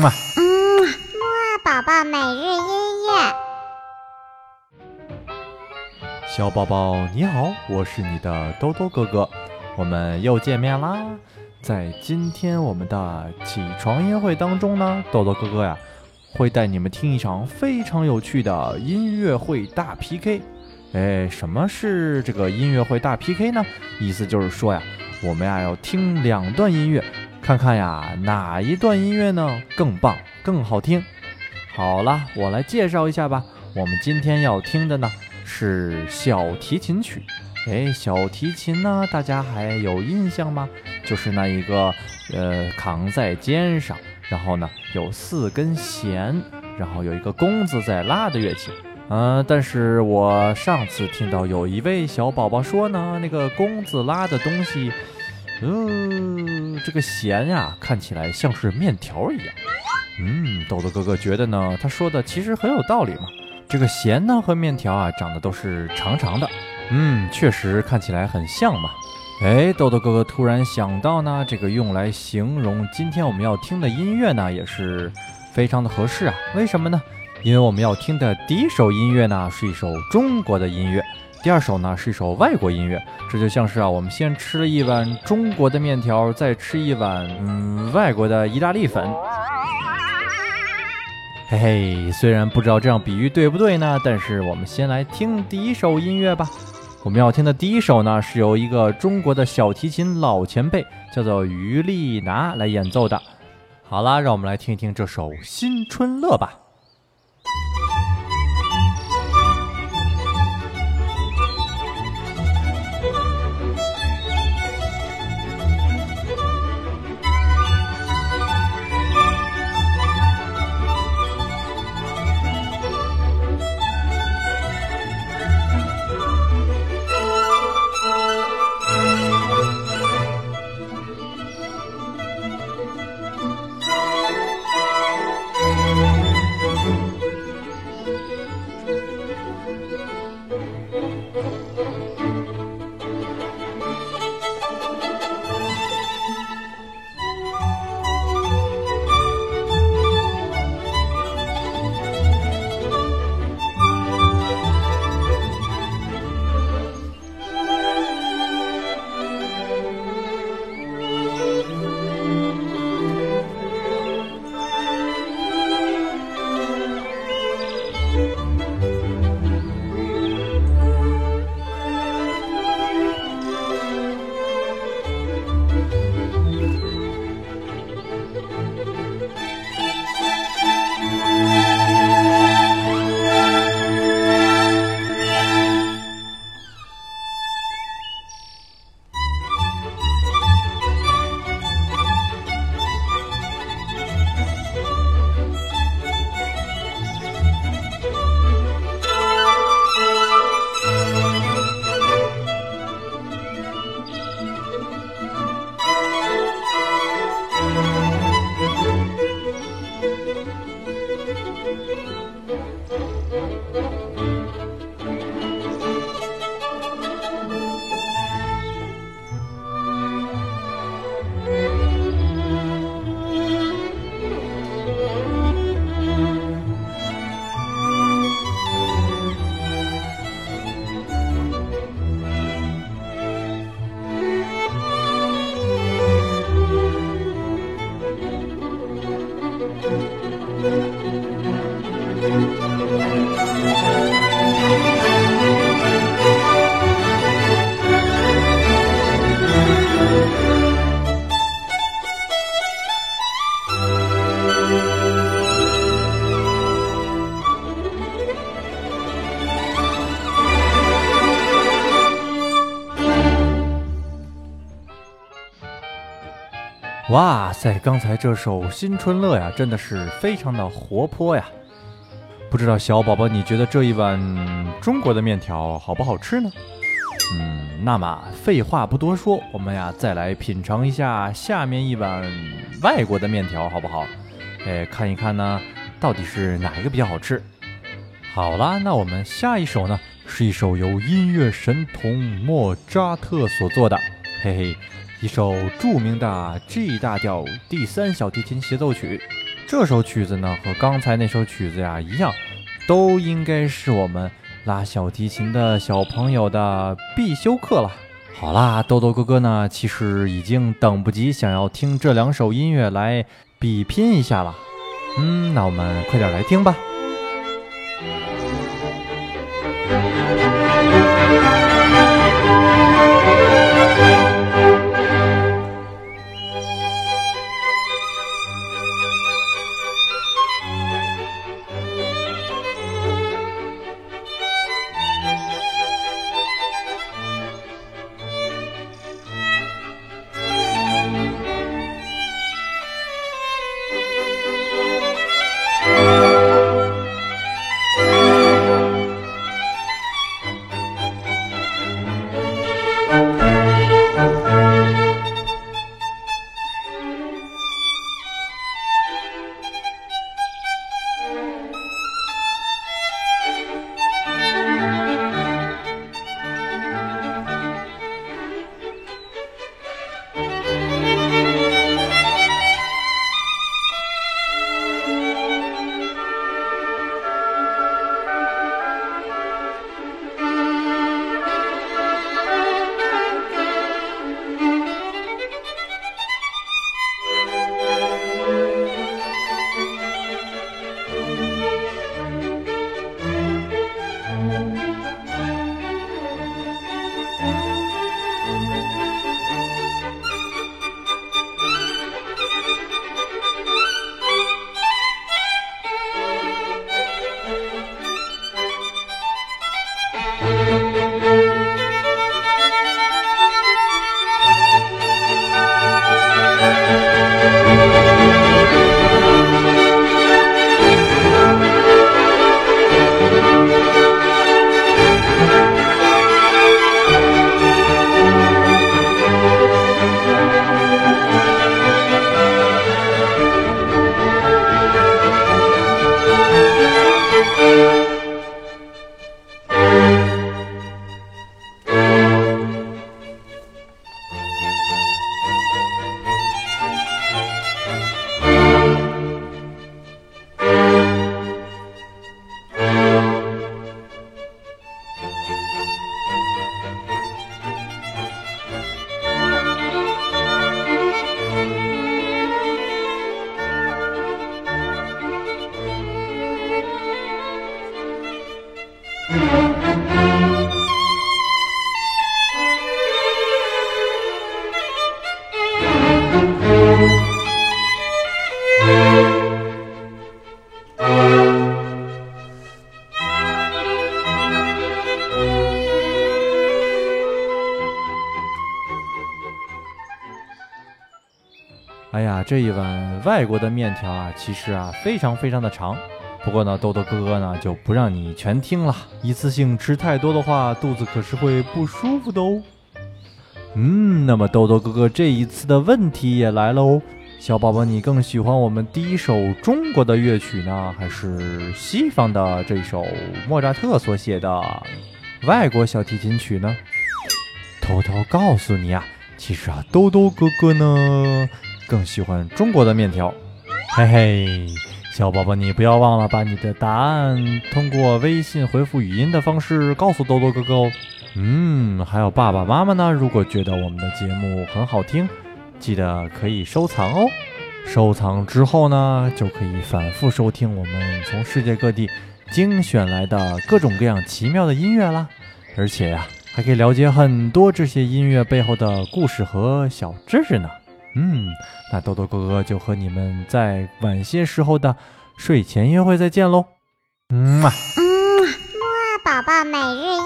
嗯啊，嗯，木宝宝每日音乐。小宝宝你好，我是你的兜兜哥哥，我们又见面啦。在今天我们的起床音乐会当中呢，豆豆哥哥呀会带你们听一场非常有趣的音乐会大 PK。哎，什么是这个音乐会大 PK 呢？意思就是说呀，我们呀要听两段音乐，看看呀哪一段音乐呢更棒、更好听。好了，我来介绍一下吧。我们今天要听的呢是小提琴曲。哎，小提琴呢，大家还有印象吗？就是那一个，呃，扛在肩上，然后呢有四根弦，然后有一个弓子在拉的乐器。嗯，但是我上次听到有一位小宝宝说呢，那个弓子拉的东西，呃，这个弦呀，看起来像是面条一样。嗯，豆豆哥哥觉得呢，他说的其实很有道理嘛。这个弦呢和面条啊，长得都是长长的。嗯，确实看起来很像嘛。哎，豆豆哥哥突然想到呢，这个用来形容今天我们要听的音乐呢，也是非常的合适啊。为什么呢？因为我们要听的第一首音乐呢，是一首中国的音乐；第二首呢，是一首外国音乐。这就像是啊，我们先吃了一碗中国的面条，再吃一碗嗯外国的意大利粉。嘿嘿，虽然不知道这样比喻对不对呢，但是我们先来听第一首音乐吧。我们要听的第一首呢，是由一个中国的小提琴老前辈，叫做于丽拿来演奏的。好啦，让我们来听一听这首《新春乐》吧。Thank you. 哇塞，刚才这首《新春乐》呀，真的是非常的活泼呀！不知道小宝宝，你觉得这一碗中国的面条好不好吃呢？嗯，那么废话不多说，我们呀再来品尝一下下面一碗外国的面条，好不好？哎，看一看呢，到底是哪一个比较好吃？好啦，那我们下一首呢，是一首由音乐神童莫扎特所作的，嘿嘿。一首著名的 G 大调第三小提琴协奏曲，这首曲子呢，和刚才那首曲子呀一样，都应该是我们拉小提琴的小朋友的必修课了。好啦，豆豆哥哥呢，其实已经等不及想要听这两首音乐来比拼一下了。嗯，那我们快点来听吧。这一碗外国的面条啊，其实啊非常非常的长。不过呢，豆豆哥哥呢就不让你全听了，一次性吃太多的话，肚子可是会不舒服的哦。嗯，那么豆豆哥哥这一次的问题也来了哦，小宝宝，你更喜欢我们第一首中国的乐曲呢，还是西方的这首莫扎特所写的外国小提琴曲呢？偷偷告诉你啊，其实啊，豆豆哥哥呢。更喜欢中国的面条，嘿嘿，小宝宝，你不要忘了把你的答案通过微信回复语音的方式告诉豆豆哥哥哦。嗯，还有爸爸妈妈呢，如果觉得我们的节目很好听，记得可以收藏哦。收藏之后呢，就可以反复收听我们从世界各地精选来的各种各样奇妙的音乐啦。而且呀，还可以了解很多这些音乐背后的故事和小知识呢。嗯，那豆豆哥哥就和你们在晚些时候的睡前约会再见喽。嗯啊，嗯，木宝宝每日。